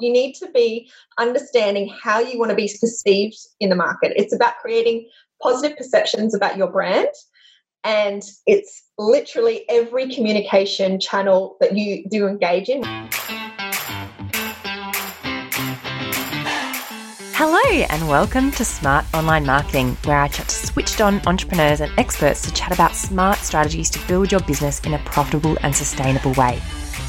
You need to be understanding how you want to be perceived in the market. It's about creating positive perceptions about your brand. And it's literally every communication channel that you do engage in. Hello, and welcome to Smart Online Marketing, where I chat to switched on entrepreneurs and experts to chat about smart strategies to build your business in a profitable and sustainable way.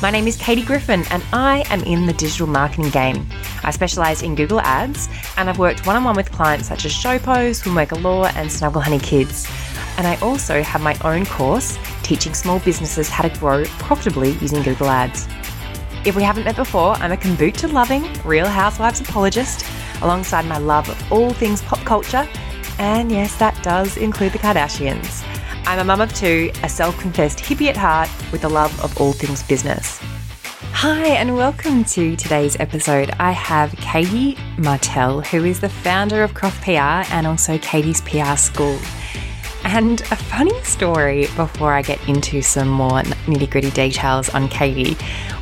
My name is Katie Griffin, and I am in the digital marketing game. I specialise in Google Ads, and I've worked one on one with clients such as Showpo, Swimmaker Law, and Snuggle Honey Kids. And I also have my own course teaching small businesses how to grow profitably using Google Ads. If we haven't met before, I'm a kombucha loving, real housewives apologist, alongside my love of all things pop culture. And yes, that does include the Kardashians. I'm a mum of two, a self confessed hippie at heart with a love of all things business. Hi, and welcome to today's episode. I have Katie Martell, who is the founder of Croft PR and also Katie's PR School. And a funny story before I get into some more nitty gritty details on Katie.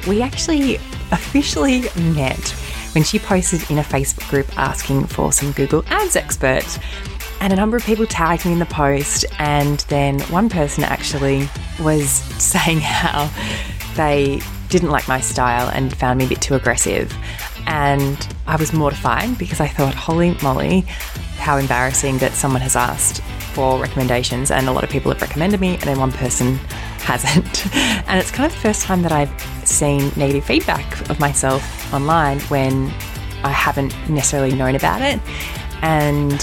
We actually officially met when she posted in a Facebook group asking for some Google Ads experts. And a number of people tagged me in the post, and then one person actually was saying how they didn't like my style and found me a bit too aggressive. And I was mortified because I thought, holy moly, how embarrassing that someone has asked for recommendations, and a lot of people have recommended me, and then one person hasn't. and it's kind of the first time that I've seen negative feedback of myself online when I haven't necessarily known about it. And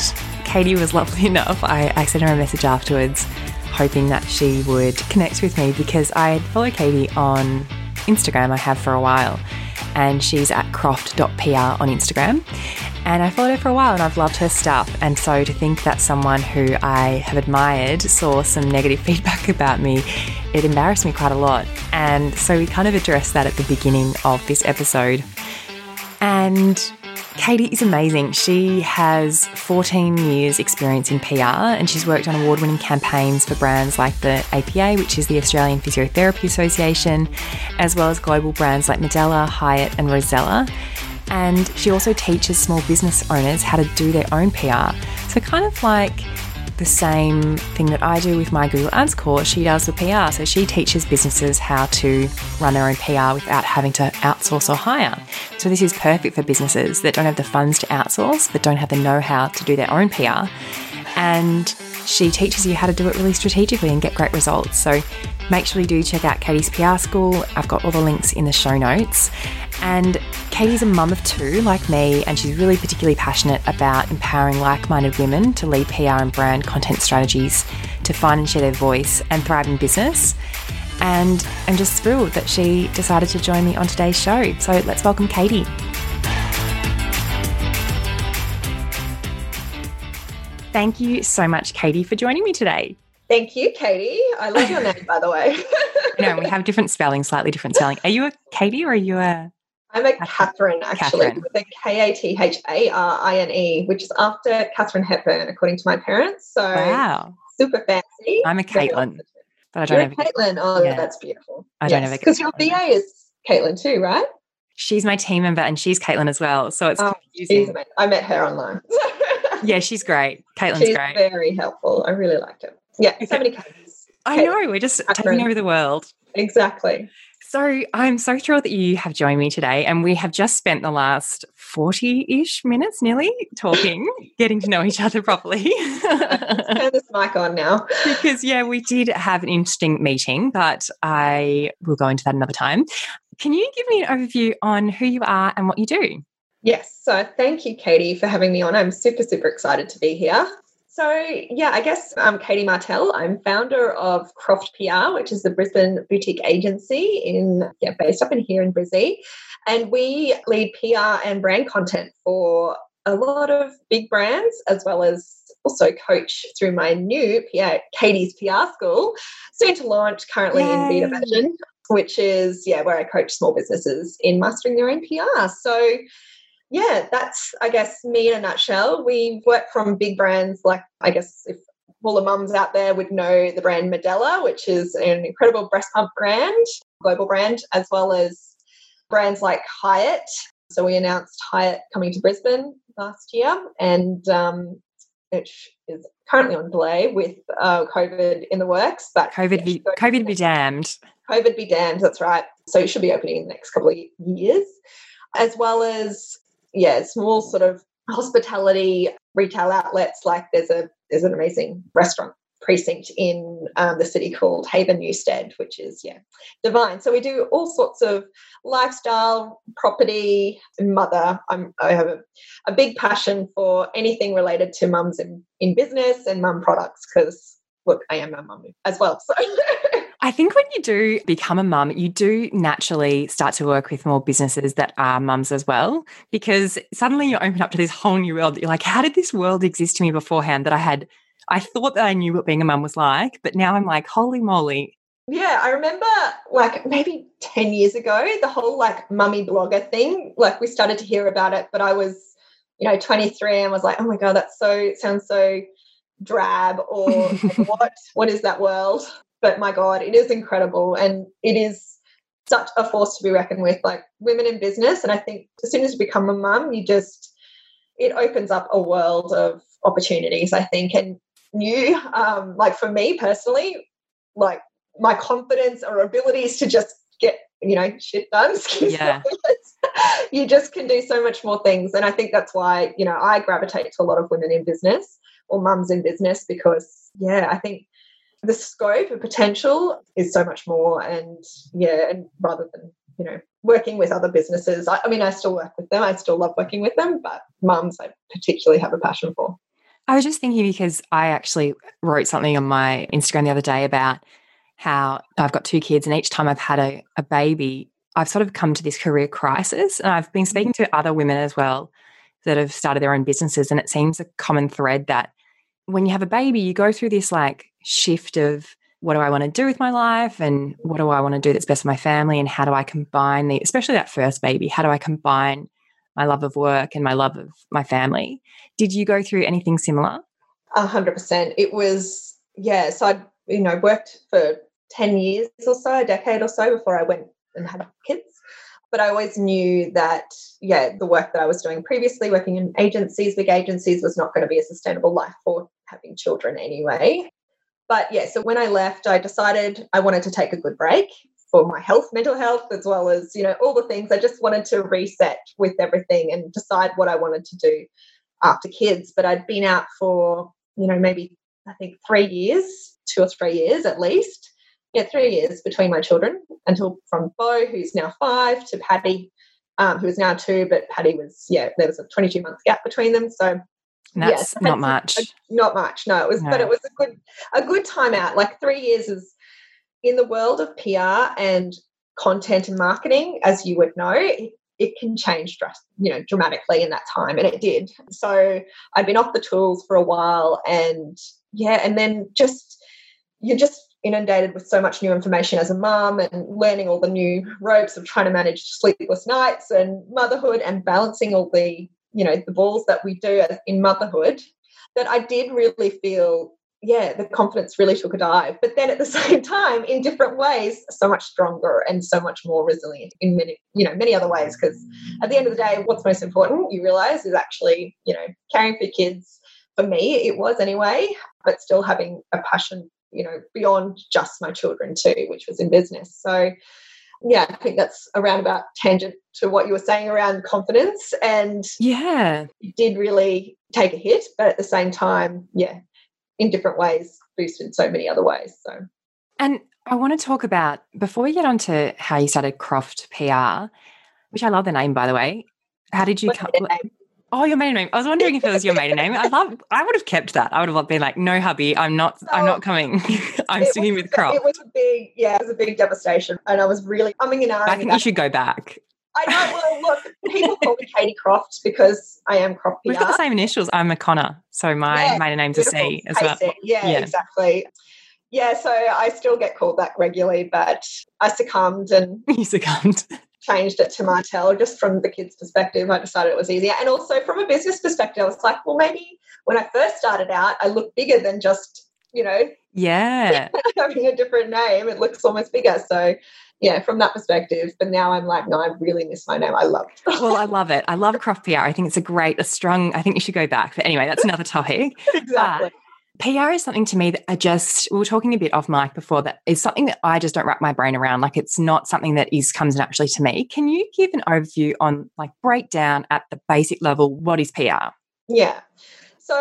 Katie was lovely enough. I, I sent her a message afterwards, hoping that she would connect with me because I had followed Katie on Instagram, I have for a while, and she's at croft.pr on Instagram. And I followed her for a while and I've loved her stuff. And so to think that someone who I have admired saw some negative feedback about me, it embarrassed me quite a lot. And so we kind of addressed that at the beginning of this episode. And Katie is amazing. She has 14 years' experience in PR and she's worked on award winning campaigns for brands like the APA, which is the Australian Physiotherapy Association, as well as global brands like Medela, Hyatt, and Rosella. And she also teaches small business owners how to do their own PR. So, kind of like the same thing that I do with my Google Ads course, she does the PR. So she teaches businesses how to run their own PR without having to outsource or hire. So this is perfect for businesses that don't have the funds to outsource, that don't have the know how to do their own PR. And she teaches you how to do it really strategically and get great results. So make sure you do check out Katie's PR school. I've got all the links in the show notes. And Katie's a mum of two, like me, and she's really particularly passionate about empowering like minded women to lead PR and brand content strategies to find and share their voice and thrive in business. And I'm just thrilled that she decided to join me on today's show. So let's welcome Katie. Thank you so much, Katie, for joining me today. Thank you, Katie. I love your name, by the way. no, we have different spelling, slightly different spelling. Are you a Katie or are you a? I'm a Catherine, actually, Catherine. with a K A T H A R I N E, which is after Katharine Hepburn, according to my parents. So wow, super fancy. I'm a Caitlin, but I don't have a Caitlin. Oh, yeah. that's beautiful. I yes, don't have a because your VA is Caitlin too, right? She's my team member, and she's Caitlin as well. So it's oh, confusing. I met her online. yeah, she's great. Caitlin's she's great. Very helpful. I really liked her. Yeah, so many Caitlin's. I know. We're just Catherine. taking over the world. Exactly. So I'm so thrilled that you have joined me today. And we have just spent the last 40 ish minutes nearly talking, getting to know each other properly. turn this mic on now. because, yeah, we did have an interesting meeting, but I will go into that another time. Can you give me an overview on who you are and what you do? Yes. So thank you, Katie, for having me on. I'm super, super excited to be here. So, yeah, I guess I'm Katie Martell. I'm founder of Croft PR, which is the Brisbane boutique agency in yeah, based up in here in Brisbane. And we lead PR and brand content for a lot of big brands, as well as also coach through my new PR, Katie's PR school, soon to launch currently Yay. in beta version, which is yeah, where I coach small businesses in mastering their own PR. So yeah, that's, I guess, me in a nutshell. We work from big brands like, I guess, if all the mums out there would know the brand Medela, which is an incredible breast pump brand, global brand, as well as brands like Hyatt, So we announced Hyatt coming to Brisbane last year, and um, which is currently on delay with uh, COVID in the works. But COVID, be, COVID be damned. COVID be damned. That's right. So it should be opening in the next couple of years, as well as yeah, small sort of hospitality retail outlets. Like there's a there's an amazing restaurant precinct in um, the city called Haven Newstead, which is yeah divine. So we do all sorts of lifestyle, property, mother. I'm, I have a, a big passion for anything related to mums in, in business and mum products because look, I am a mum as well. So. I think when you do become a mum, you do naturally start to work with more businesses that are mums as well, because suddenly you open up to this whole new world. You're like, how did this world exist to me beforehand that I had I thought that I knew what being a mum was like, but now I'm like, holy moly. Yeah, I remember like maybe 10 years ago, the whole like mummy blogger thing, like we started to hear about it, but I was, you know, 23 and was like, oh my God, that's so, sounds so drab or like, what, what is that world? But my God, it is incredible. And it is such a force to be reckoned with, like women in business. And I think as soon as you become a mum, you just, it opens up a world of opportunities, I think. And new. Um, like for me personally, like my confidence or abilities to just get you know shit done. Yeah. you just can do so much more things, and I think that's why you know I gravitate to a lot of women in business or mums in business because yeah, I think the scope and potential is so much more, and yeah, and rather than you know working with other businesses, I, I mean, I still work with them. I still love working with them, but mums I particularly have a passion for. I was just thinking because I actually wrote something on my Instagram the other day about how I've got two kids, and each time I've had a, a baby, I've sort of come to this career crisis. And I've been speaking to other women as well that have started their own businesses. And it seems a common thread that when you have a baby, you go through this like shift of what do I want to do with my life and what do I want to do that's best for my family and how do I combine the, especially that first baby, how do I combine my love of work and my love of my family. Did you go through anything similar? A hundred percent. It was yeah. So I you know worked for ten years or so, a decade or so before I went and had kids. But I always knew that yeah, the work that I was doing previously, working in agencies, big agencies, was not going to be a sustainable life for having children anyway. But yeah, so when I left, I decided I wanted to take a good break for my health, mental health, as well as, you know, all the things. I just wanted to reset with everything and decide what I wanted to do after kids. But I'd been out for, you know, maybe I think three years, two or three years at least. Yeah, three years between my children until from Bo, who's now five, to Paddy, um, who is now two, but Paddy was, yeah, there was a 22 month gap between them. So that's yeah, not much. Not much. No, it was, no. but it was a good, a good time out. Like three years is in the world of PR and content and marketing, as you would know, it, it can change you know dramatically in that time and it did so i'd been off the tools for a while and yeah and then just you're just inundated with so much new information as a mom and learning all the new ropes of trying to manage sleepless nights and motherhood and balancing all the you know the balls that we do in motherhood that i did really feel yeah, the confidence really took a dive. But then at the same time, in different ways, so much stronger and so much more resilient in many, you know, many other ways. Because at the end of the day, what's most important, you realize, is actually, you know, caring for kids. For me, it was anyway, but still having a passion, you know, beyond just my children too, which was in business. So yeah, I think that's around about tangent to what you were saying around confidence. And yeah, it did really take a hit, but at the same time, yeah, in different ways, boosted so many other ways. So, and I want to talk about before we get on to how you started Croft PR, which I love the name by the way. How did you What's come? Oh, your maiden name. I was wondering if it was your maiden name. I love. I would have kept that. I would have been like, "No, hubby, I'm not. I'm not oh. coming. I'm sticking with Croft." It was a big, yeah, it was a big devastation, and I was really umming and ahhing. I think you should go back. I know. Well, look, people call me Katie Croft because I am Croft PR. We've got the same initials. I'm a Connor, so my yeah, maiden name's a C as well. Yeah, yeah, exactly. Yeah, so I still get called back regularly, but I succumbed and you succumbed. Changed it to Martell just from the kids' perspective. I decided it was easier. And also from a business perspective, I was like, well, maybe when I first started out, I looked bigger than just, you know, yeah, having a different name. It looks almost bigger. So yeah, from that perspective. But now I'm like, no, I really miss my name. I love it. well, I love it. I love Croft PR. I think it's a great, a strong, I think you should go back. But anyway, that's another topic. exactly. PR is something to me that I just we were talking a bit off mic before that is something that I just don't wrap my brain around. Like it's not something that is comes naturally to me. Can you give an overview on like breakdown at the basic level what is PR? Yeah. So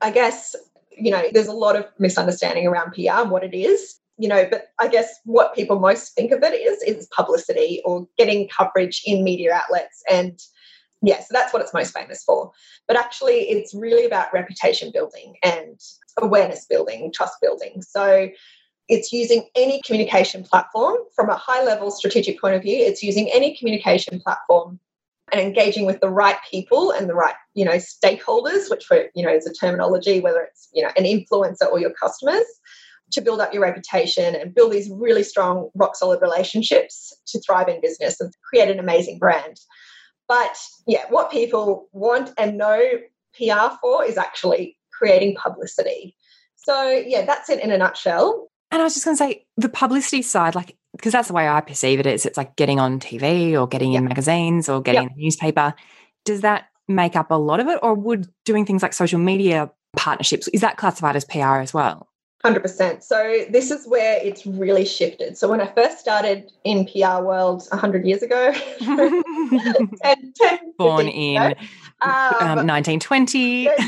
I guess you know there's a lot of misunderstanding around PR and what it is. You know, but I guess what people most think of it is is publicity or getting coverage in media outlets and yeah, so that's what it's most famous for. But actually, it's really about reputation building and awareness building, trust building. So it's using any communication platform from a high level strategic point of view, it's using any communication platform and engaging with the right people and the right, you know, stakeholders, which for, you know, is a terminology, whether it's, you know, an influencer or your customers, to build up your reputation and build these really strong, rock solid relationships to thrive in business and create an amazing brand. But yeah, what people want and know PR for is actually creating publicity. So, yeah, that's it in a nutshell. And I was just going to say the publicity side, like, because that's the way I perceive it is it's like getting on TV or getting yep. in magazines or getting yep. in the newspaper. Does that make up a lot of it? Or would doing things like social media partnerships, is that classified as PR as well? 100%. So this is where it's really shifted. So when I first started in PR world 100 years ago, 10, 10, born in ago, um, um, 1920.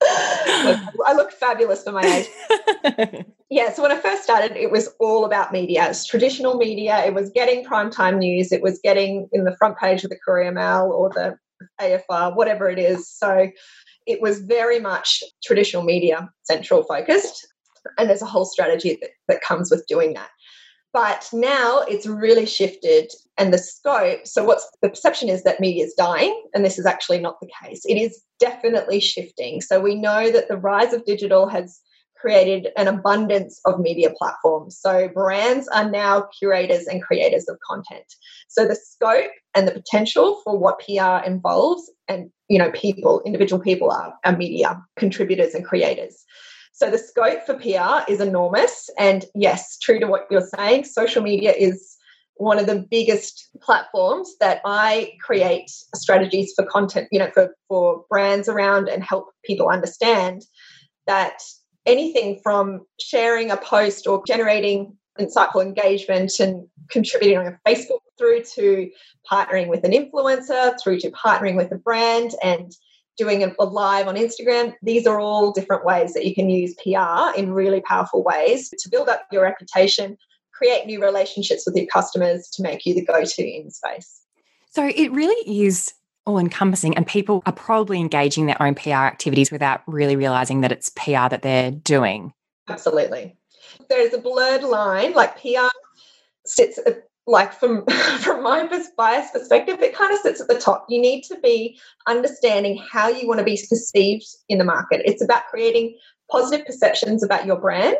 I look fabulous for my age. yeah, so when I first started, it was all about media. It's traditional media. It was getting primetime news. It was getting in the front page of the Courier Mail or the AFR, whatever it is. So it was very much traditional media central focused. And there's a whole strategy that, that comes with doing that. But now it's really shifted and the scope. So, what's the perception is that media is dying, and this is actually not the case. It is definitely shifting. So, we know that the rise of digital has created an abundance of media platforms. So, brands are now curators and creators of content. So, the scope and the potential for what PR involves and you know people individual people are, are media contributors and creators so the scope for pr is enormous and yes true to what you're saying social media is one of the biggest platforms that i create strategies for content you know for for brands around and help people understand that anything from sharing a post or generating insightful engagement and contributing on Facebook through to partnering with an influencer, through to partnering with a brand and doing a live on Instagram. These are all different ways that you can use PR in really powerful ways to build up your reputation, create new relationships with your customers to make you the go to in space. So it really is all encompassing, and people are probably engaging their own PR activities without really realizing that it's PR that they're doing. Absolutely. There's a blurred line, like PR sits at, like from from my bias perspective, it kind of sits at the top. You need to be understanding how you want to be perceived in the market. It's about creating positive perceptions about your brand.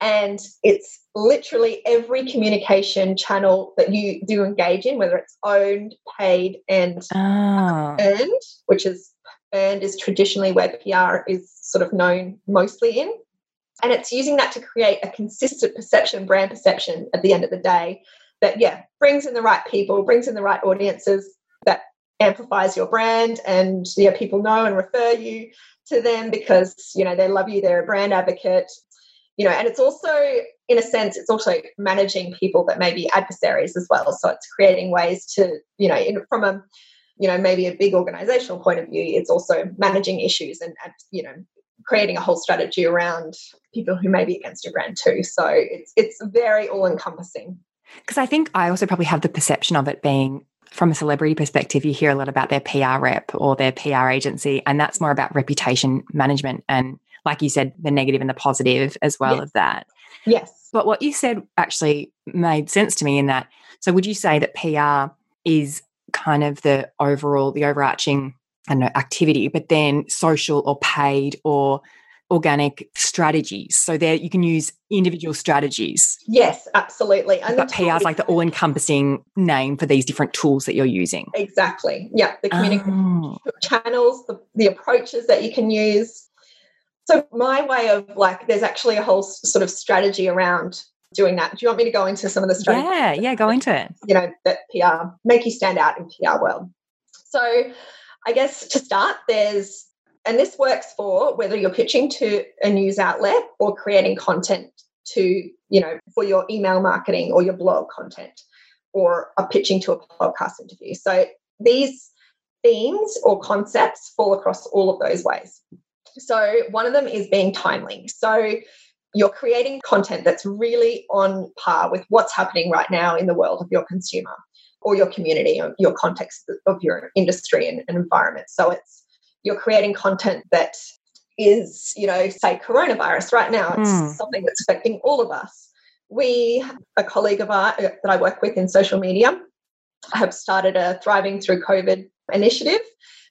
And it's literally every communication channel that you do engage in, whether it's owned, paid, and oh. earned, which is earned is traditionally where PR is sort of known mostly in. And it's using that to create a consistent perception, brand perception at the end of the day that, yeah, brings in the right people, brings in the right audiences, that amplifies your brand and yeah, people know and refer you to them because, you know, they love you, they're a brand advocate. You know, and it's also, in a sense, it's also managing people that may be adversaries as well. So it's creating ways to, you know, in, from a you know maybe a big organizational point of view it's also managing issues and, and you know creating a whole strategy around people who may be against your brand too. So it's it's very all encompassing. Because I think I also probably have the perception of it being from a celebrity perspective, you hear a lot about their PR rep or their PR agency, and that's more about reputation management and, like you said, the negative and the positive as well yes. of that. Yes. But what you said actually made sense to me in that. So, would you say that PR is kind of the overall, the overarching I know, activity, but then social or paid or organic strategies. So there you can use individual strategies. Yes, absolutely. And but PR is like the all-encompassing name for these different tools that you're using. Exactly. Yeah. The communication oh. channels, the, the approaches that you can use. So my way of like there's actually a whole sort of strategy around doing that. Do you want me to go into some of the strategies? Yeah, yeah, go into it. You know, that PR make you stand out in PR world. So I guess to start, there's and this works for whether you're pitching to a news outlet or creating content to, you know, for your email marketing or your blog content or a pitching to a podcast interview. So these themes or concepts fall across all of those ways. So one of them is being timely. So you're creating content that's really on par with what's happening right now in the world of your consumer or your community or your context of your industry and, and environment. So it's you're creating content that is, you know, say coronavirus right now. It's mm. something that's affecting all of us. We, a colleague of ours that I work with in social media, have started a Thriving Through COVID initiative,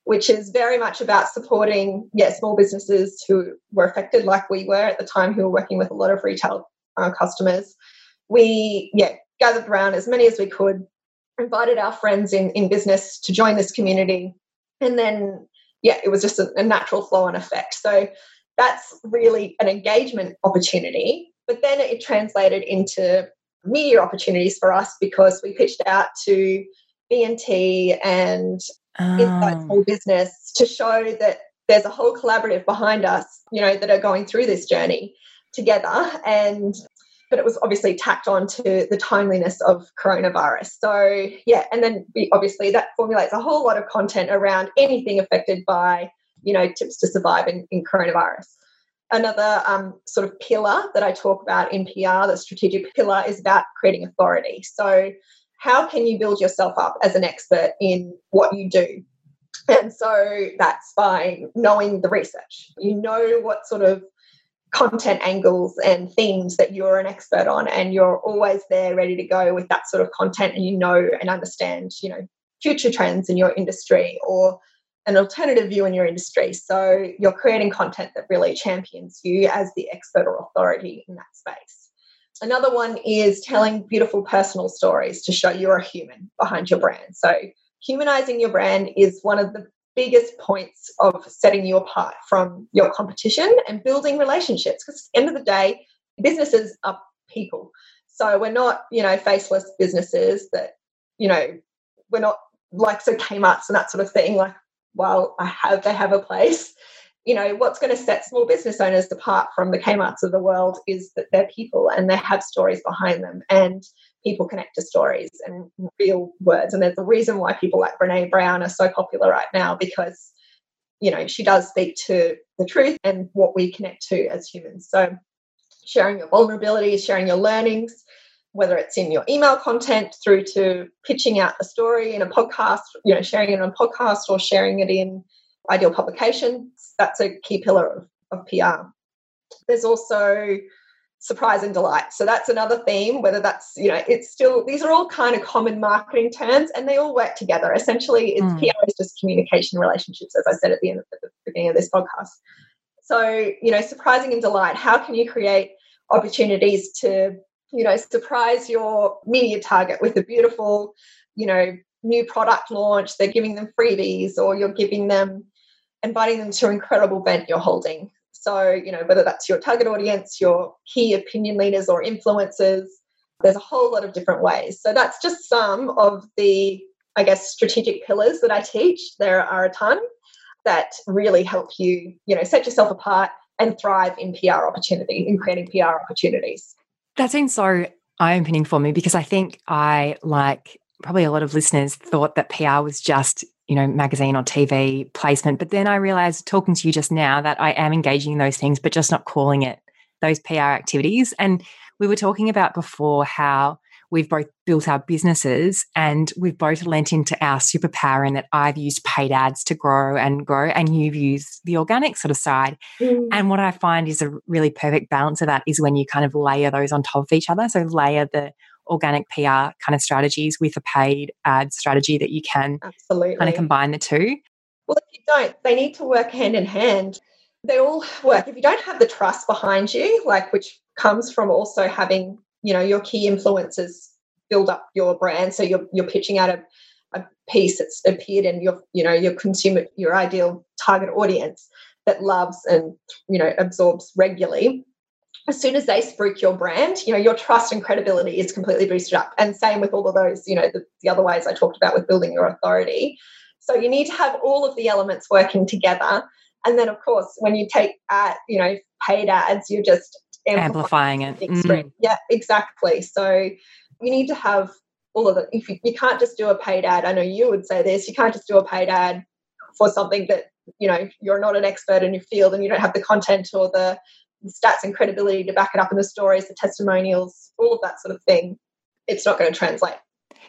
which is very much about supporting, yeah, small businesses who were affected, like we were at the time, who were working with a lot of retail uh, customers. We, yeah, gathered around as many as we could, invited our friends in in business to join this community, and then, yeah, it was just a, a natural flow and effect. So that's really an engagement opportunity. But then it translated into media opportunities for us because we pitched out to B&T and oh. Inside Small Business to show that there's a whole collaborative behind us, you know, that are going through this journey together. And but it was obviously tacked on to the timeliness of coronavirus. So yeah, and then we obviously that formulates a whole lot of content around anything affected by, you know, tips to survive in, in coronavirus. Another um, sort of pillar that I talk about in PR, the strategic pillar, is about creating authority. So, how can you build yourself up as an expert in what you do? And so that's by knowing the research. You know what sort of content angles and themes that you're an expert on, and you're always there ready to go with that sort of content, and you know and understand, you know, future trends in your industry or an alternative view in your industry. So you're creating content that really champions you as the expert or authority in that space. Another one is telling beautiful personal stories to show you're a human behind your brand. So humanizing your brand is one of the biggest points of setting you apart from your competition and building relationships because at the end of the day businesses are people. So we're not you know faceless businesses that you know we're not like so kmart's and that sort of thing. Like while I have they have a place, you know, what's going to set small business owners apart from the Kmart's of the world is that they're people and they have stories behind them and people connect to stories and real words. And there's a reason why people like Brene Brown are so popular right now because, you know, she does speak to the truth and what we connect to as humans. So sharing your vulnerabilities, sharing your learnings, whether it's in your email content through to pitching out a story in a podcast, you know, sharing it on a podcast or sharing it in ideal publication. That's a key pillar of, of PR. There's also surprise and delight. So that's another theme, whether that's, you know, it's still, these are all kind of common marketing terms and they all work together. Essentially, it's mm. PR is just communication relationships, as I said at the end of the beginning of this podcast. So, you know, surprising and delight, how can you create opportunities to you know, surprise your media target with a beautiful, you know, new product launch. They're giving them freebies or you're giving them, inviting them to an incredible event you're holding. So, you know, whether that's your target audience, your key opinion leaders or influencers, there's a whole lot of different ways. So that's just some of the, I guess, strategic pillars that I teach. There are a ton that really help you, you know, set yourself apart and thrive in PR opportunity, in creating PR opportunities. That's been so eye opening for me because I think I, like probably a lot of listeners, thought that PR was just, you know, magazine or TV placement. But then I realized talking to you just now that I am engaging in those things, but just not calling it those PR activities. And we were talking about before how we've both built our businesses and we've both lent into our superpower in that I've used paid ads to grow and grow and you've used the organic sort of side. Mm. And what I find is a really perfect balance of that is when you kind of layer those on top of each other. So layer the organic PR kind of strategies with a paid ad strategy that you can Absolutely. kind of combine the two. Well, if you don't, they need to work hand in hand. They all work. If you don't have the trust behind you, like which comes from also having you know your key influencers build up your brand so you're you're pitching out a, a piece that's appeared in your you know your consumer your ideal target audience that loves and you know absorbs regularly as soon as they spruik your brand, you know, your trust and credibility is completely boosted up. And same with all of those, you know, the, the other ways I talked about with building your authority. So you need to have all of the elements working together. And then, of course, when you take, ad, you know, paid ads, you're just amplifying, amplifying it. Mm. Yeah, exactly. So you need to have all of it. If you, you can't just do a paid ad, I know you would say this. You can't just do a paid ad for something that you know you're not an expert in your field and you don't have the content or the stats and credibility to back it up in the stories, the testimonials, all of that sort of thing, it's not going to translate.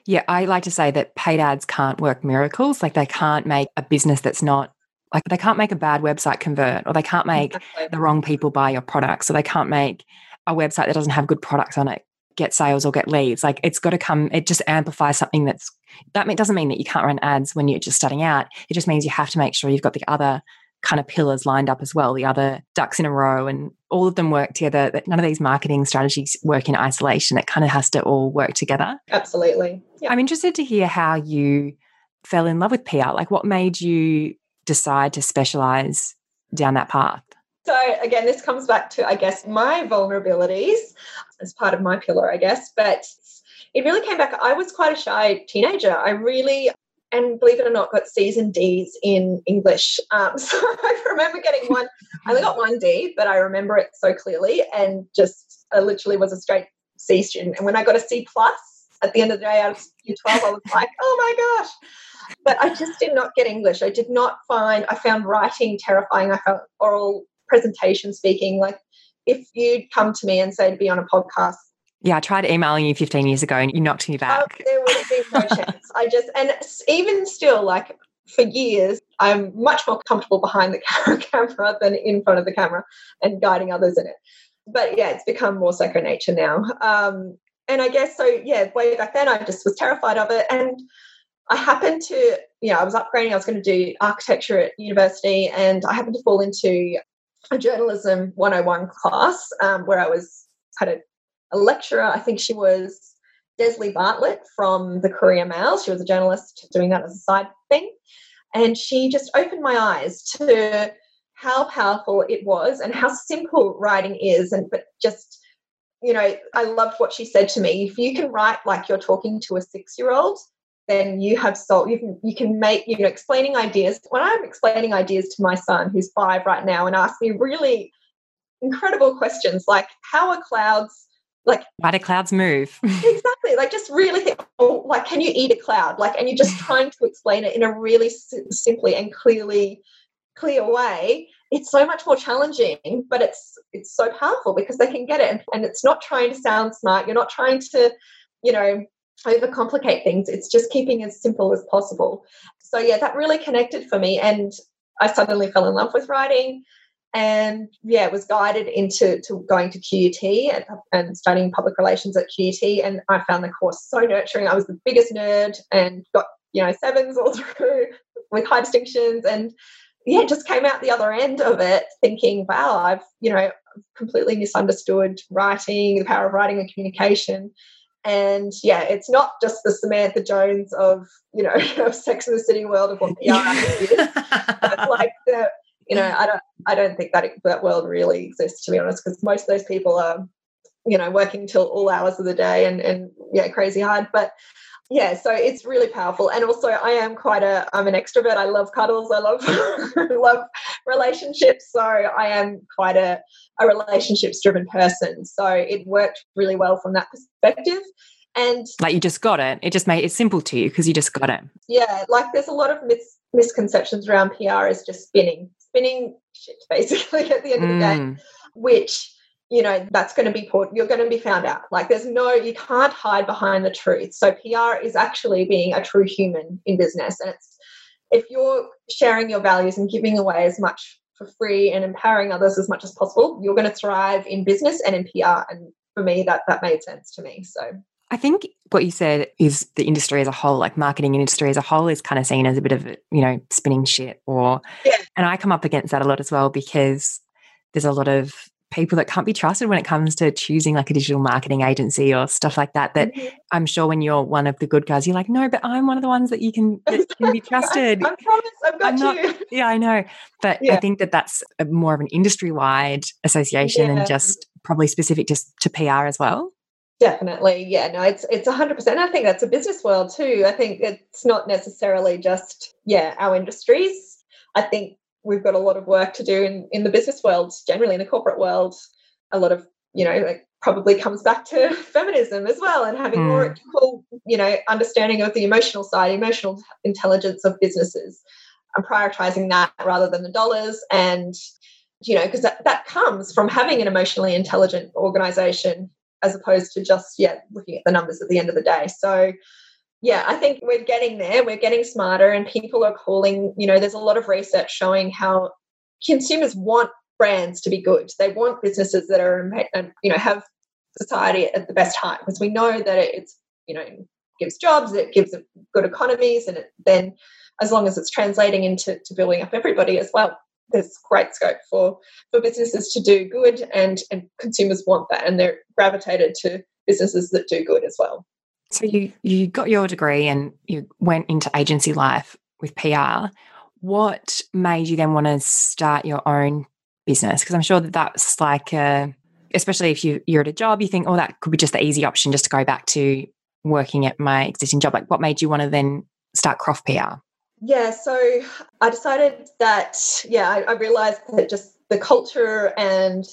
Yeah, I like to say that paid ads can't work miracles. Like they can't make a business that's not like they can't make a bad website convert or they can't make exactly. the wrong people buy your products or they can't make a website that doesn't have good products on it get sales or get leads. Like it's got to come, it just amplifies something that's that doesn't mean that you can't run ads when you're just starting out. It just means you have to make sure you've got the other kind of pillars lined up as well, the other ducks in a row, and all of them work together. That none of these marketing strategies work in isolation. It kind of has to all work together. Absolutely. Yeah. I'm interested to hear how you fell in love with PR. Like, what made you decide to specialize down that path? So again, this comes back to I guess my vulnerabilities as part of my pillar, I guess. But it really came back. I was quite a shy teenager. I really and believe it or not, got C's and D's in English. Um, so I remember getting one. I only got one D, but I remember it so clearly, and just I literally was a straight C student. And when I got a C plus at the end of the day out of year twelve, I was like, oh my gosh. But I just did not get English. I did not find. I found writing terrifying. I found oral presentation speaking like. If you'd come to me and say to be on a podcast yeah, I tried emailing you 15 years ago and you knocked me back. Oh, there would have been no chance. I just, and even still, like for years, I'm much more comfortable behind the camera than in front of the camera and guiding others in it. But yeah, it's become more second nature now. Um, and I guess so, yeah, way back then, I just was terrified of it. And I happened to, you know, I was upgrading, I was going to do architecture at university, and I happened to fall into a journalism 101 class um, where I was had a a lecturer. I think she was Desley Bartlett from the Courier Mail. She was a journalist doing that as a side thing. And she just opened my eyes to how powerful it was and how simple writing is. And but just, you know, I loved what she said to me. If you can write like you're talking to a six-year-old, then you have solved you can you can make you know explaining ideas when i'm explaining ideas to my son who's five right now and ask me really incredible questions like how are clouds like why do clouds move? Exactly like just really think oh like can you eat a cloud? Like and you're just trying to explain it in a really simply and clearly clear way. It's so much more challenging but it's it's so powerful because they can get it and, and it's not trying to sound smart. You're not trying to you know overcomplicate things. It's just keeping as simple as possible. So yeah that really connected for me and i suddenly fell in love with writing and yeah, was guided into to going to QUT and, and, studying public relations at QUT. And I found the course so nurturing. I was the biggest nerd and got you know sevens all through with high distinctions. And yeah, just came out the other end of it thinking, wow, I've you know completely misunderstood writing, the power of writing and communication. And yeah, it's not just the Samantha Jones of you know of Sex in the City world of what PR is. like the you know, I don't I don't think that that world really exists to be honest, because most of those people are, you know, working till all hours of the day and and yeah, crazy hard. But yeah, so it's really powerful. And also I am quite a I'm an extrovert. I love cuddles. I love love relationships. So I am quite a, a relationships driven person. So it worked really well from that perspective. And like you just got it. It just made it simple to you because you just got it. Yeah, like there's a lot of mis- misconceptions around PR is just spinning spinning shit basically at the end of the day, mm. which you know that's going to be put you're going to be found out. Like there's no you can't hide behind the truth. So pr is actually being a true human in business and it's if you're sharing your values and giving away as much for free and empowering others as much as possible you're going to thrive in business and in pr and for me that that made sense to me so I think what you said is the industry as a whole, like marketing industry as a whole, is kind of seen as a bit of, you know, spinning shit. Or, yeah. and I come up against that a lot as well because there's a lot of people that can't be trusted when it comes to choosing like a digital marketing agency or stuff like that. That mm-hmm. I'm sure when you're one of the good guys, you're like, no, but I'm one of the ones that you can that can be trusted. I, I promise, I've got I'm not, you. Yeah, I know, but yeah. I think that that's more of an industry wide association yeah. and just probably specific just to PR as well? Definitely. Yeah, no, it's it's 100%. I think that's a business world too. I think it's not necessarily just yeah, our industries. I think we've got a lot of work to do in in the business world, generally in the corporate world. A lot of, you know, like probably comes back to feminism as well and having mm. more equal, you know, understanding of the emotional side, emotional intelligence of businesses and prioritizing that rather than the dollars and you know because that, that comes from having an emotionally intelligent organization as opposed to just yeah looking at the numbers at the end of the day. So yeah i think we're getting there. We're getting smarter and people are calling you know there's a lot of research showing how consumers want brands to be good. They want businesses that are um, you know have society at the best time because we know that it's you know gives jobs it gives good economies and it, then as long as it's translating into to building up everybody as well there's great scope for for businesses to do good and and consumers want that and they're gravitated to businesses that do good as well. So you you got your degree and you went into agency life with PR what made you then want to start your own business? Because i'm sure that that's like a, especially if you you're at a job you think oh that could be just the easy option just to go back to working at my existing job. Like what made you want to then start croft pr yeah, so I decided that, yeah, I, I, realized that just the culture and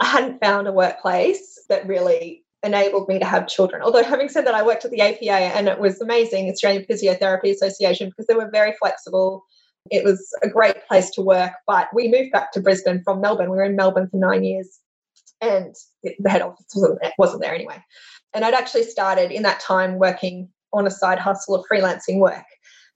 I hadn't found a workplace that really enabled me to have children. Although, having said that, I worked at the APA and it was amazing, Australian Physiotherapy Association, because they were very flexible. It was a great place to work. But we moved back to Brisbane from Melbourne. We were in Melbourne for nine years and the head office wasn't, wasn't there anyway. And I'd actually started in that time working on a side hustle of freelancing work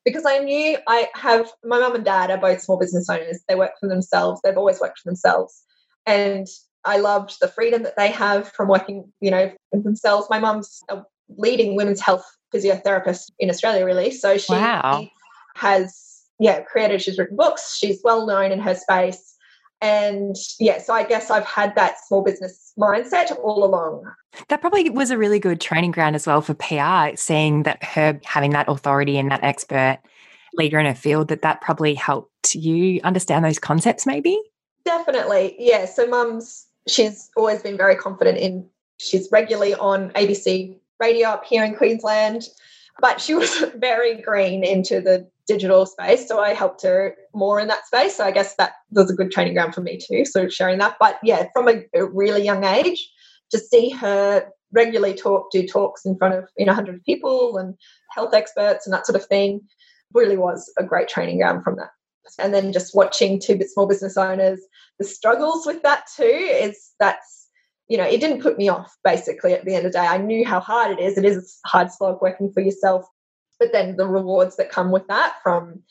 because I knew I have my mum and dad are both small business owners. They work for themselves. They've always worked for themselves. And I loved the freedom that they have from working, you know, themselves. My mum's a leading women's health physiotherapist in Australia, really. So she wow. has, yeah, created, she's written books. She's well known in her space. And yeah, so I guess I've had that small business mindset all along. That probably was a really good training ground as well for PR, seeing that her having that authority and that expert leader in her field, that that probably helped you understand those concepts maybe? Definitely. Yeah. So mum's, she's always been very confident in, she's regularly on ABC radio up here in Queensland, but she was very green into the digital space. So I helped her more in that space. So I guess that was a good training ground for me too. So sharing that. But yeah, from a, a really young age, to see her regularly talk, do talks in front of you know 100 people and health experts and that sort of thing really was a great training ground from that. And then just watching two small business owners, the struggles with that too is that's you know, it didn't put me off basically at the end of the day. I knew how hard it is. It is a hard slog working for yourself but then the rewards that come with that from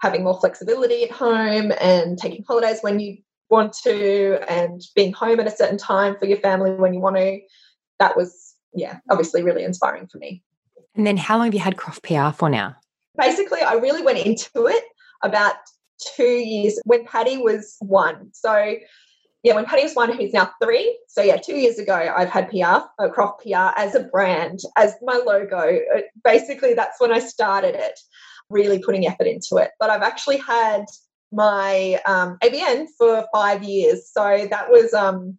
having more flexibility at home and taking holidays when you want to and being home at a certain time for your family when you want to that was yeah obviously really inspiring for me and then how long have you had croft pr for now basically i really went into it about two years when Paddy was one so yeah, when Paddy was one, who's now three. So yeah, two years ago, I've had PR, uh, Croft PR as a brand, as my logo. Uh, basically, that's when I started it, really putting effort into it. But I've actually had my um, ABN for five years, so that was um,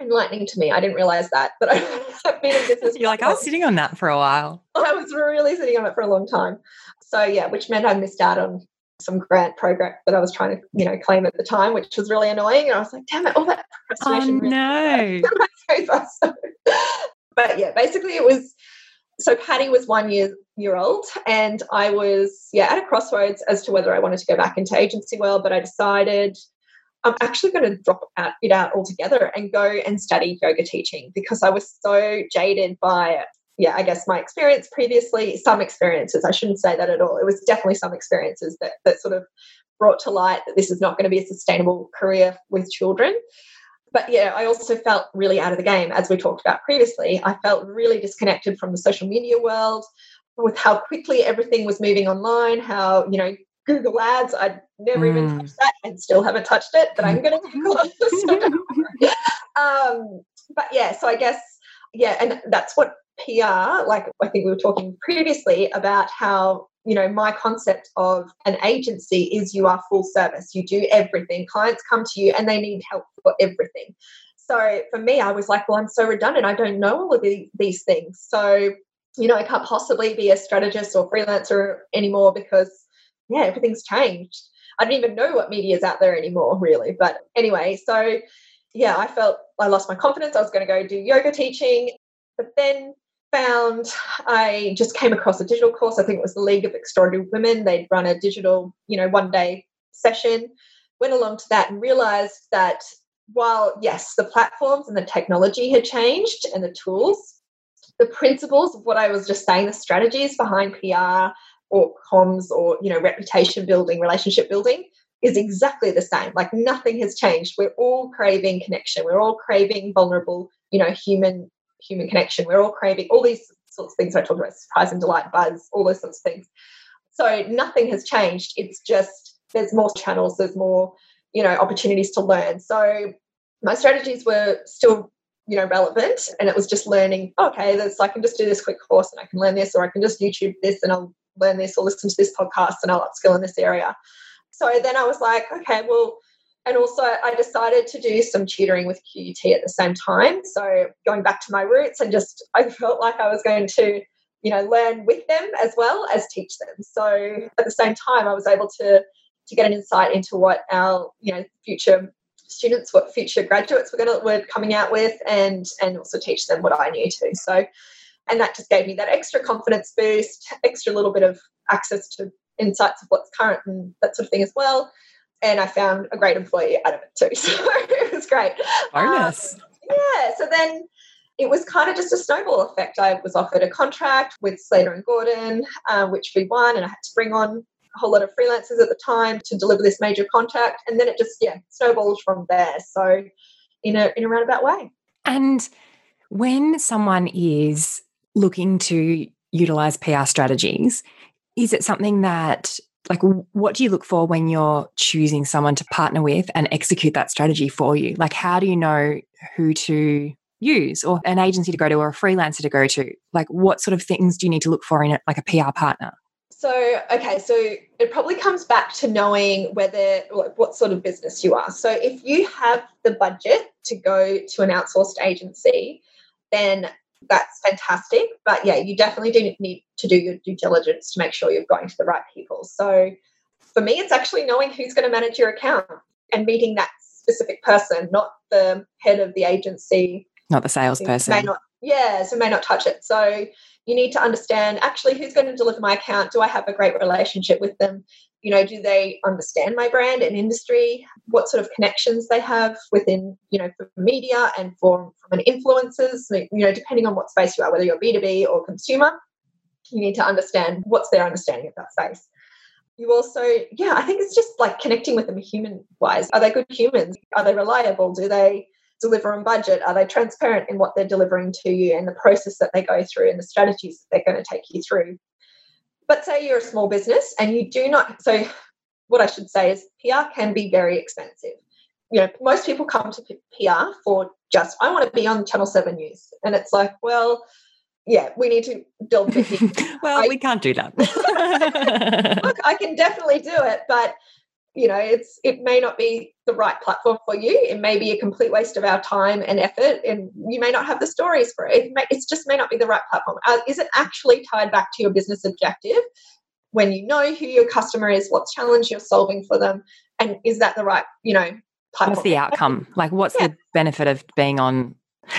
enlightening to me. I didn't realize that, but I've been in business. You're like, I was sitting on that for a while. I was really sitting on it for a long time. So yeah, which meant I missed out on some grant program that I was trying to, you know, claim at the time, which was really annoying. And I was like, damn it, all that procrastination. Oh, no. but yeah, basically it was so Paddy was one year year old and I was yeah at a crossroads as to whether I wanted to go back into agency world, but I decided I'm actually going to drop it out altogether and go and study yoga teaching because I was so jaded by yeah, I guess my experience previously, some experiences, I shouldn't say that at all. It was definitely some experiences that, that sort of brought to light that this is not going to be a sustainable career with children. But yeah, I also felt really out of the game, as we talked about previously. I felt really disconnected from the social media world with how quickly everything was moving online, how, you know, Google Ads, I'd never mm. even touched that and still haven't touched it, but I'm going to Google it. um, but yeah, so I guess, yeah, and that's what PR, like I think we were talking previously about how, you know, my concept of an agency is you are full service, you do everything. Clients come to you and they need help for everything. So for me, I was like, well, I'm so redundant. I don't know all of the, these things. So, you know, I can't possibly be a strategist or freelancer anymore because, yeah, everything's changed. I didn't even know what media is out there anymore, really. But anyway, so yeah, I felt I lost my confidence. I was going to go do yoga teaching, but then found I just came across a digital course. I think it was the League of Extraordinary Women. They'd run a digital, you know, one day session. Went along to that and realized that while yes, the platforms and the technology had changed and the tools, the principles of what I was just saying, the strategies behind PR or comms or you know reputation building, relationship building is exactly the same. Like nothing has changed. We're all craving connection. We're all craving vulnerable, you know, human human connection. We're all craving all these sorts of things I talked about, surprise and delight, buzz, all those sorts of things. So nothing has changed. It's just there's more channels, there's more, you know, opportunities to learn. So my strategies were still, you know, relevant and it was just learning, okay, there's I can just do this quick course and I can learn this, or I can just YouTube this and I'll learn this or listen to this podcast and I'll upskill in this area. So then I was like, okay, well, and also I decided to do some tutoring with QUT at the same time. So going back to my roots and just I felt like I was going to, you know, learn with them as well as teach them. So at the same time I was able to to get an insight into what our, you know, future students, what future graduates were gonna were coming out with and and also teach them what I knew too. So and that just gave me that extra confidence boost, extra little bit of access to insights of what's current and that sort of thing as well. And I found a great employee out of it too. So it was great. Bonus. Um, yeah. So then it was kind of just a snowball effect. I was offered a contract with Slater and Gordon, um, which we won, and I had to bring on a whole lot of freelancers at the time to deliver this major contract. And then it just, yeah, snowballed from there. So in a in a roundabout way. And when someone is looking to utilize PR strategies, is it something that like what do you look for when you're choosing someone to partner with and execute that strategy for you? Like how do you know who to use or an agency to go to or a freelancer to go to? Like what sort of things do you need to look for in it like a pr partner? So okay so it probably comes back to knowing whether like, what sort of business you are. So if you have the budget to go to an outsourced agency then that's fantastic. But yeah, you definitely do need to do your due diligence to make sure you're going to the right people. So for me, it's actually knowing who's going to manage your account and meeting that specific person, not the head of the agency. Not the salesperson. May not, yeah, so may not touch it. So you need to understand actually who's going to deliver my account. Do I have a great relationship with them? You know do they understand my brand and industry? What sort of connections they have within you know for media and for from an influencers? You know depending on what space you are whether you're b2b or consumer you need to understand what's their understanding of that space. You also yeah i think it's just like connecting with them human wise are they good humans? Are they reliable? Do they deliver on budget? Are they transparent in what they're delivering to you and the process that they go through and the strategies that they're going to take you through but say you're a small business and you do not, so what I should say is PR can be very expensive. You know, most people come to PR for just, I want to be on Channel 7 News. And it's like, well, yeah, we need to delve well, I, we can't do that. look, I can definitely do it, but you know it's it may not be the right platform for you it may be a complete waste of our time and effort and you may not have the stories for it it, may, it just may not be the right platform uh, is it actually tied back to your business objective when you know who your customer is what challenge you're solving for them and is that the right you know platform? what's the outcome like what's yeah. the benefit of being on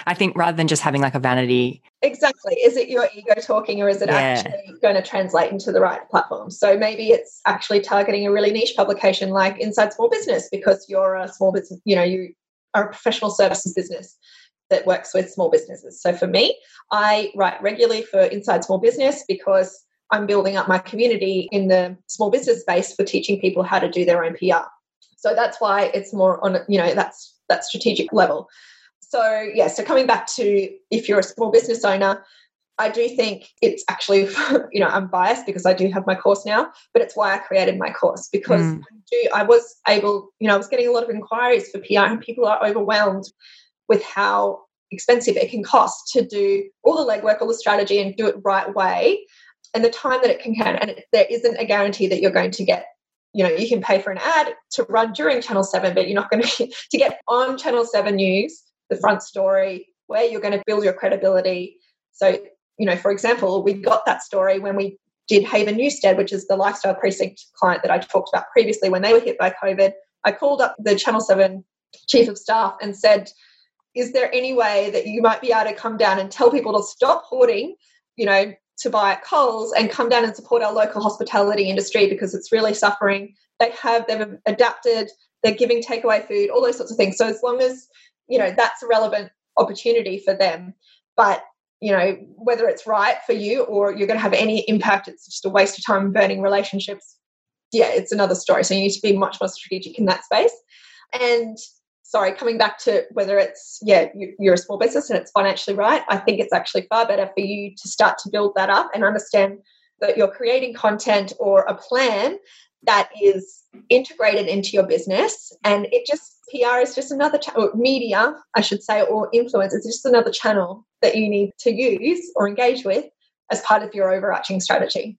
I think rather than just having like a vanity. Exactly. Is it your ego talking or is it yeah. actually going to translate into the right platform? So maybe it's actually targeting a really niche publication like Inside Small Business because you're a small business, you know, you are a professional services business that works with small businesses. So for me, I write regularly for Inside Small Business because I'm building up my community in the small business space for teaching people how to do their own PR. So that's why it's more on, you know, that's that strategic level. So, yeah, so coming back to if you're a small business owner, I do think it's actually, you know, I'm biased because I do have my course now, but it's why I created my course because mm. I, do, I was able, you know, I was getting a lot of inquiries for PR and people are overwhelmed with how expensive it can cost to do all the legwork, all the strategy and do it right way and the time that it can can. And it, there isn't a guarantee that you're going to get you know you can pay for an ad to run during channel 7 but you're not going to to get on channel 7 news the front story, where you're going to build your credibility. So, you know, for example, we got that story when we did Haven Newstead, which is the lifestyle precinct client that I talked about previously when they were hit by COVID. I called up the Channel 7 chief of staff and said, Is there any way that you might be able to come down and tell people to stop hoarding, you know, to buy at Coles and come down and support our local hospitality industry because it's really suffering. They have, they've adapted, they're giving takeaway food, all those sorts of things. So as long as, you know, that's a relevant opportunity for them. But you know whether it's right for you or you're going to have any impact it's just a waste of time burning relationships. Yeah it's another story. So you need to be much more strategic in that space. And sorry coming back to whether it's yeah you're a small business and it's financially right i think it's actually far better for you to start to build that up and understand that you're creating content or a plan that is integrated into your business. And it just PR is just another channel, media, I should say, or influence is just another channel that you need to use or engage with as part of your overarching strategy.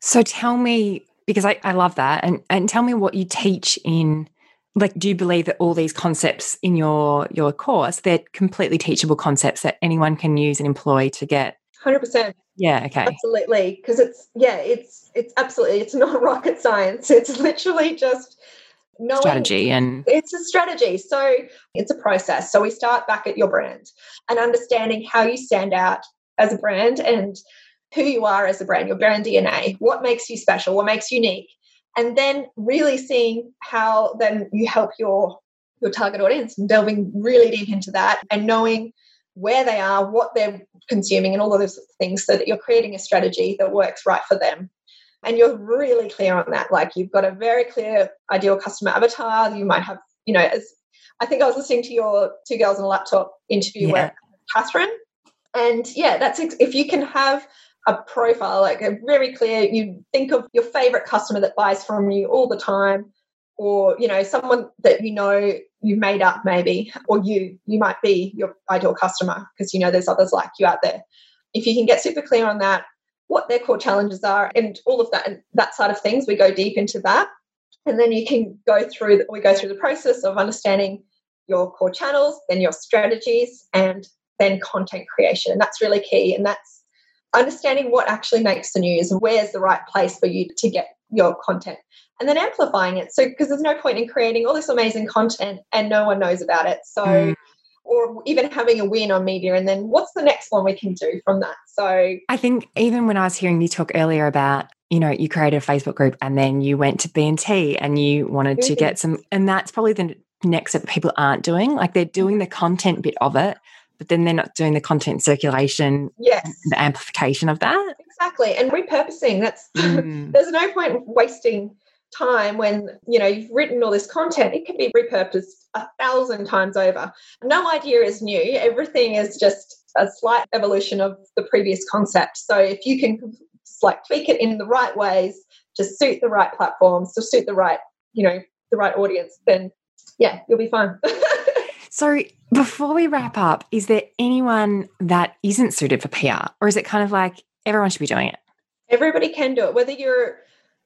So tell me, because I, I love that, and, and tell me what you teach in like do you believe that all these concepts in your your course they're completely teachable concepts that anyone can use and employ to get? 100% yeah okay. Absolutely because it's yeah it's it's absolutely it's not rocket science it's literally just knowing strategy and it's a strategy. So it's a process. So we start back at your brand and understanding how you stand out as a brand and who you are as a brand your brand dna what makes you special what makes you unique and then really seeing how then you help your your target audience and delving really deep into that and knowing where they are what they're consuming and all of those things so that you're creating a strategy that works right for them and you're really clear on that. Like you've got a very clear ideal customer avatar. You might have you know as i think i was listening to your two girls on a laptop interview yeah. where catherine. And yeah that's if you can have a profile like a very clear you think of your favorite customer that buys from you all the time or you know someone that you know you've made up maybe or you you might be your ideal customer because you know there's others like you out there. If you can get super clear on that what their core challenges are and all of that and that side of things we go deep into that. And then you can go through we go through the process of understanding your core channels then your strategies and then content creation. And that's really key. And that's understanding what actually makes the news and where's the right place for you to get your content and then amplifying it. So because there's no point in creating all this amazing content and no one knows about it. So mm or even having a win on media and then what's the next one we can do from that? So i think even when i was hearing you talk earlier about you know you created a facebook group and then you went to b&t and you wanted to get some and that's probably the next step people aren't doing like they're doing the content bit of it but then they're not doing the content circulation yes. the amplification of that. Exactly and repurposing that's mm. there's no point wasting time when you know you've written all this content it can be repurposed a thousand times over. No idea is new. Everything is just a slight evolution of the previous concept. So if you can just like tweak it in the right ways to suit the right platforms to suit the right you know the right audience then yeah you'll be fine. So before we wrap up is there anyone that isn't suited for pr or is it kind of like everyone should be doing it? Everybody can do it whether you're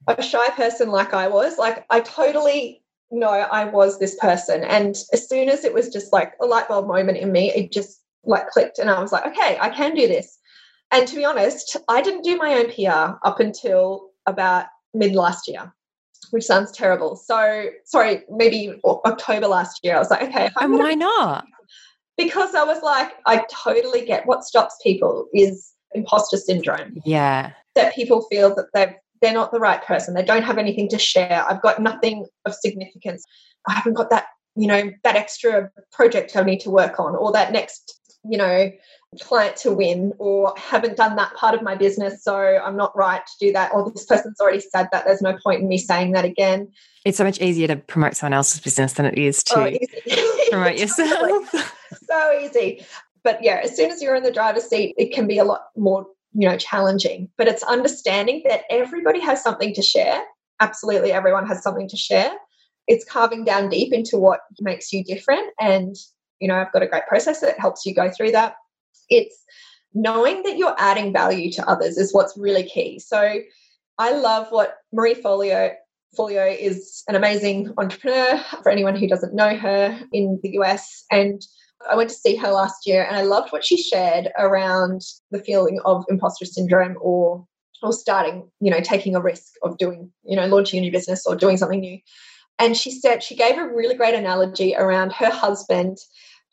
a shy person like I was, like I totally know I was this person. And as soon as it was just like a light bulb moment in me, it just like clicked and I was like, okay, I can do this. And to be honest, I didn't do my own PR up until about mid last year, which sounds terrible. So, sorry, maybe October last year, I was like, okay. And why not? Because I was like, I totally get what stops people is imposter syndrome. Yeah. That people feel that they've they're not the right person. They don't have anything to share. I've got nothing of significance. I haven't got that, you know, that extra project I need to work on or that next, you know, client to win or haven't done that part of my business so I'm not right to do that or this person's already said that there's no point in me saying that again. It's so much easier to promote someone else's business than it is to oh, promote yourself. so easy. But yeah, as soon as you're in the driver's seat, it can be a lot more you know challenging but it's understanding that everybody has something to share. Absolutely everyone has something to share. It's carving down deep into what makes you different and you know i've got a great process that helps you go through that. It's knowing that you're adding value to others is what's really key. So i love what Marie Forleo Forleo is an amazing entrepreneur for anyone who doesn't know her in the us and I went to see her last year and I loved what she shared around the feeling of imposter syndrome or or starting, you know, taking a risk of doing, you know, launching a new business or doing something new. And she said she gave a really great analogy around her husband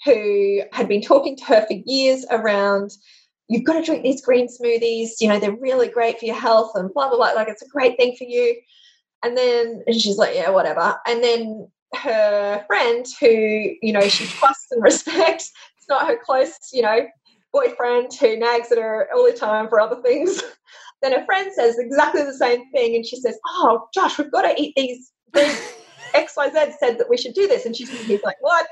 who had been talking to her for years around you've got to drink these green smoothies, you know, they're really great for your health and blah blah blah. Like it's a great thing for you. And then and she's like, yeah, whatever. And then her friend who, you know, she trusts and respects, it's not her close, you know, boyfriend who nags at her all the time for other things. then her friend says exactly the same thing and she says, Oh, Josh, we've got to eat these XYZ said that we should do this. And she's he's like, What?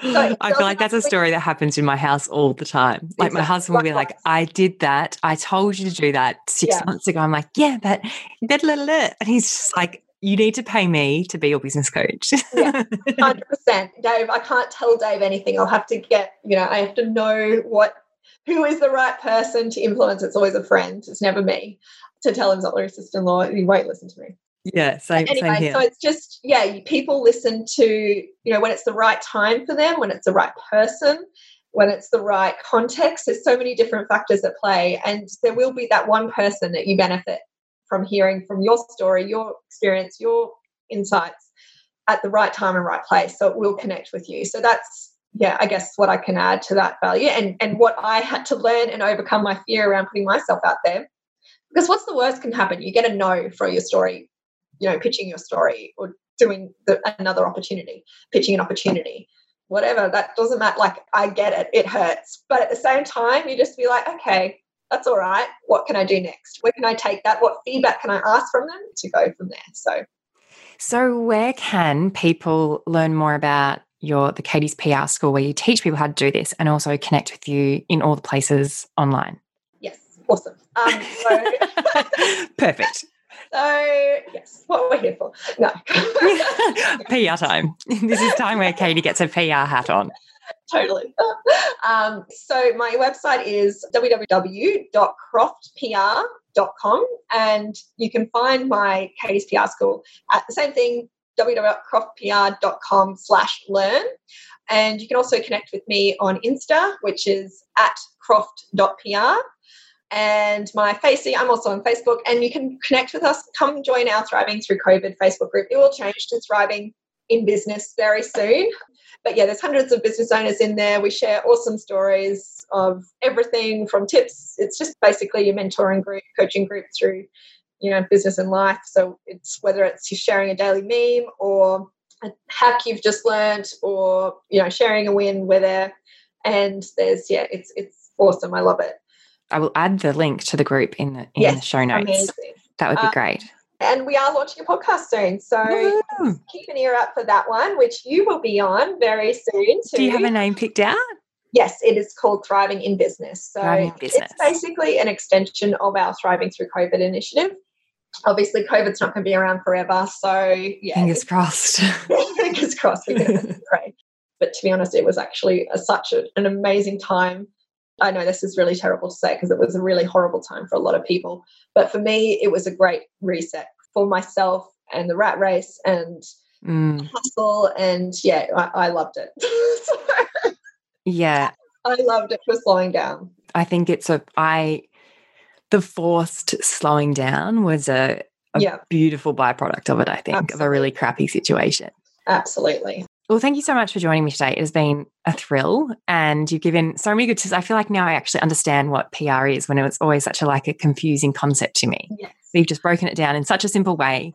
So I feel like that's a story that happens in my house all the time. Like exactly. my husband will be like, I did that. I told you to do that six yeah. months ago. I'm like, yeah, but blah, blah, blah. and he's just like, you need to pay me to be your business coach. yeah, 100%. Dave, I can't tell Dave anything. I'll have to get, you know, I have to know what, who is the right person to influence. It's always a friend. It's never me to tell him he's not my sister-in-law. He won't listen to me. Yeah, same, anyway, same here. So it's just, yeah, people listen to, you know, when it's the right time for them, when it's the right person, when it's the right context. There's so many different factors at play. And there will be that one person that you benefit from hearing from your story, your experience, your insights at the right time and right place. So it will connect with you. So that's yeah, I guess what I can add to that value and and what I had to learn and overcome my fear around putting myself out there. Because what's the worst can happen? You get a no for your story, you know, pitching your story or doing the, another opportunity, pitching an opportunity, whatever. That doesn't matter. Like I get it, it hurts, but at the same time, you just be like, okay, that's all right. What can I do next? Where can I take that? What feedback can I ask from them to go from there? So, so where can people learn more about your the Katie's PR school where you teach people how to do this and also connect with you in all the places online? Yes, awesome. Um, so Perfect. So yes, what we're here for. No. PR time. This is time where Katie gets a PR hat on totally. Um, so my website is www.croftpr.com and you can find my Katie's PR school at the same thing, www.croftpr.com slash learn. And you can also connect with me on Insta, which is at croft.pr. And my Facey, I'm also on Facebook, and you can connect with us. Come join our Thriving Through COVID Facebook group. It will change to Thriving in Business very soon. But yeah, there's hundreds of business owners in there. We share awesome stories of everything from tips. It's just basically a mentoring group, coaching group through, you know, business and life. So it's whether it's you sharing a daily meme or a hack you've just learned or, you know, sharing a win, we're there. And there's, yeah, it's it's awesome. I love it. I will add the link to the group in the in yes, the show notes. Amazing. That would be um, great and we are launching a podcast soon. So keep an ear out for that one, which you will be on very soon. Too. Do you have a name picked out? Yes, it is called Thriving in Business. So in business. it's basically an extension of our Thriving Through COVID initiative. Obviously, COVID's not going to be around forever. So, yeah. Fingers crossed. fingers crossed. We can pray. But to be honest, it was actually a, such a, an amazing time I know this is really terrible to say because it was a really horrible time for a lot of people. But for me, it was a great reset for myself and the rat race and mm. hustle. And yeah, I, I loved it. yeah. I loved it for slowing down. I think it's a, I, the forced slowing down was a, a yeah. beautiful byproduct of it, I think, Absolutely. of a really crappy situation. Absolutely. Well, thank you so much for joining me today. It has been a thrill and you've given so many good tips. I feel like now I actually understand what PR is when it was always such a like a confusing concept to me. Yes. You've just broken it down in such a simple way.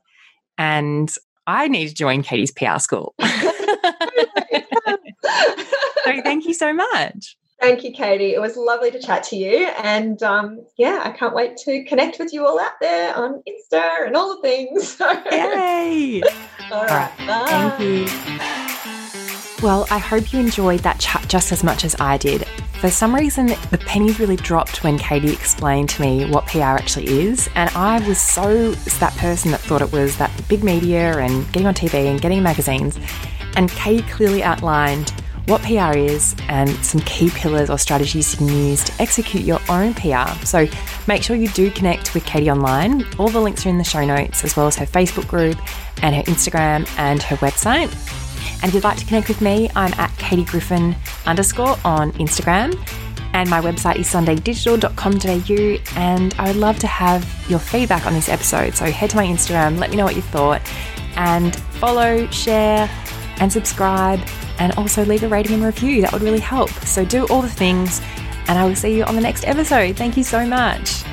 And I need to join Katie's PR school. so thank you so much. Thank you, Katie. It was lovely to chat to you. And um, yeah, I can't wait to connect with you all out there on Insta and all the things. Yay! all right. Thank you. Well, I hope you enjoyed that chat just as much as I did. For some reason, the pennies really dropped when Katie explained to me what PR actually is, and I was so that person that thought it was that big media and getting on TV and getting magazines. And Katie clearly outlined what PR is and some key pillars or strategies you can use to execute your own PR. So make sure you do connect with Katie online. All the links are in the show notes, as well as her Facebook group and her Instagram and her website. And if you'd like to connect with me, I'm at Katie Griffin underscore on Instagram. And my website is sundaydigital.com.au. And I would love to have your feedback on this episode. So head to my Instagram, let me know what you thought, and follow, share, and subscribe. And also leave a rating and review. That would really help. So do all the things. And I will see you on the next episode. Thank you so much.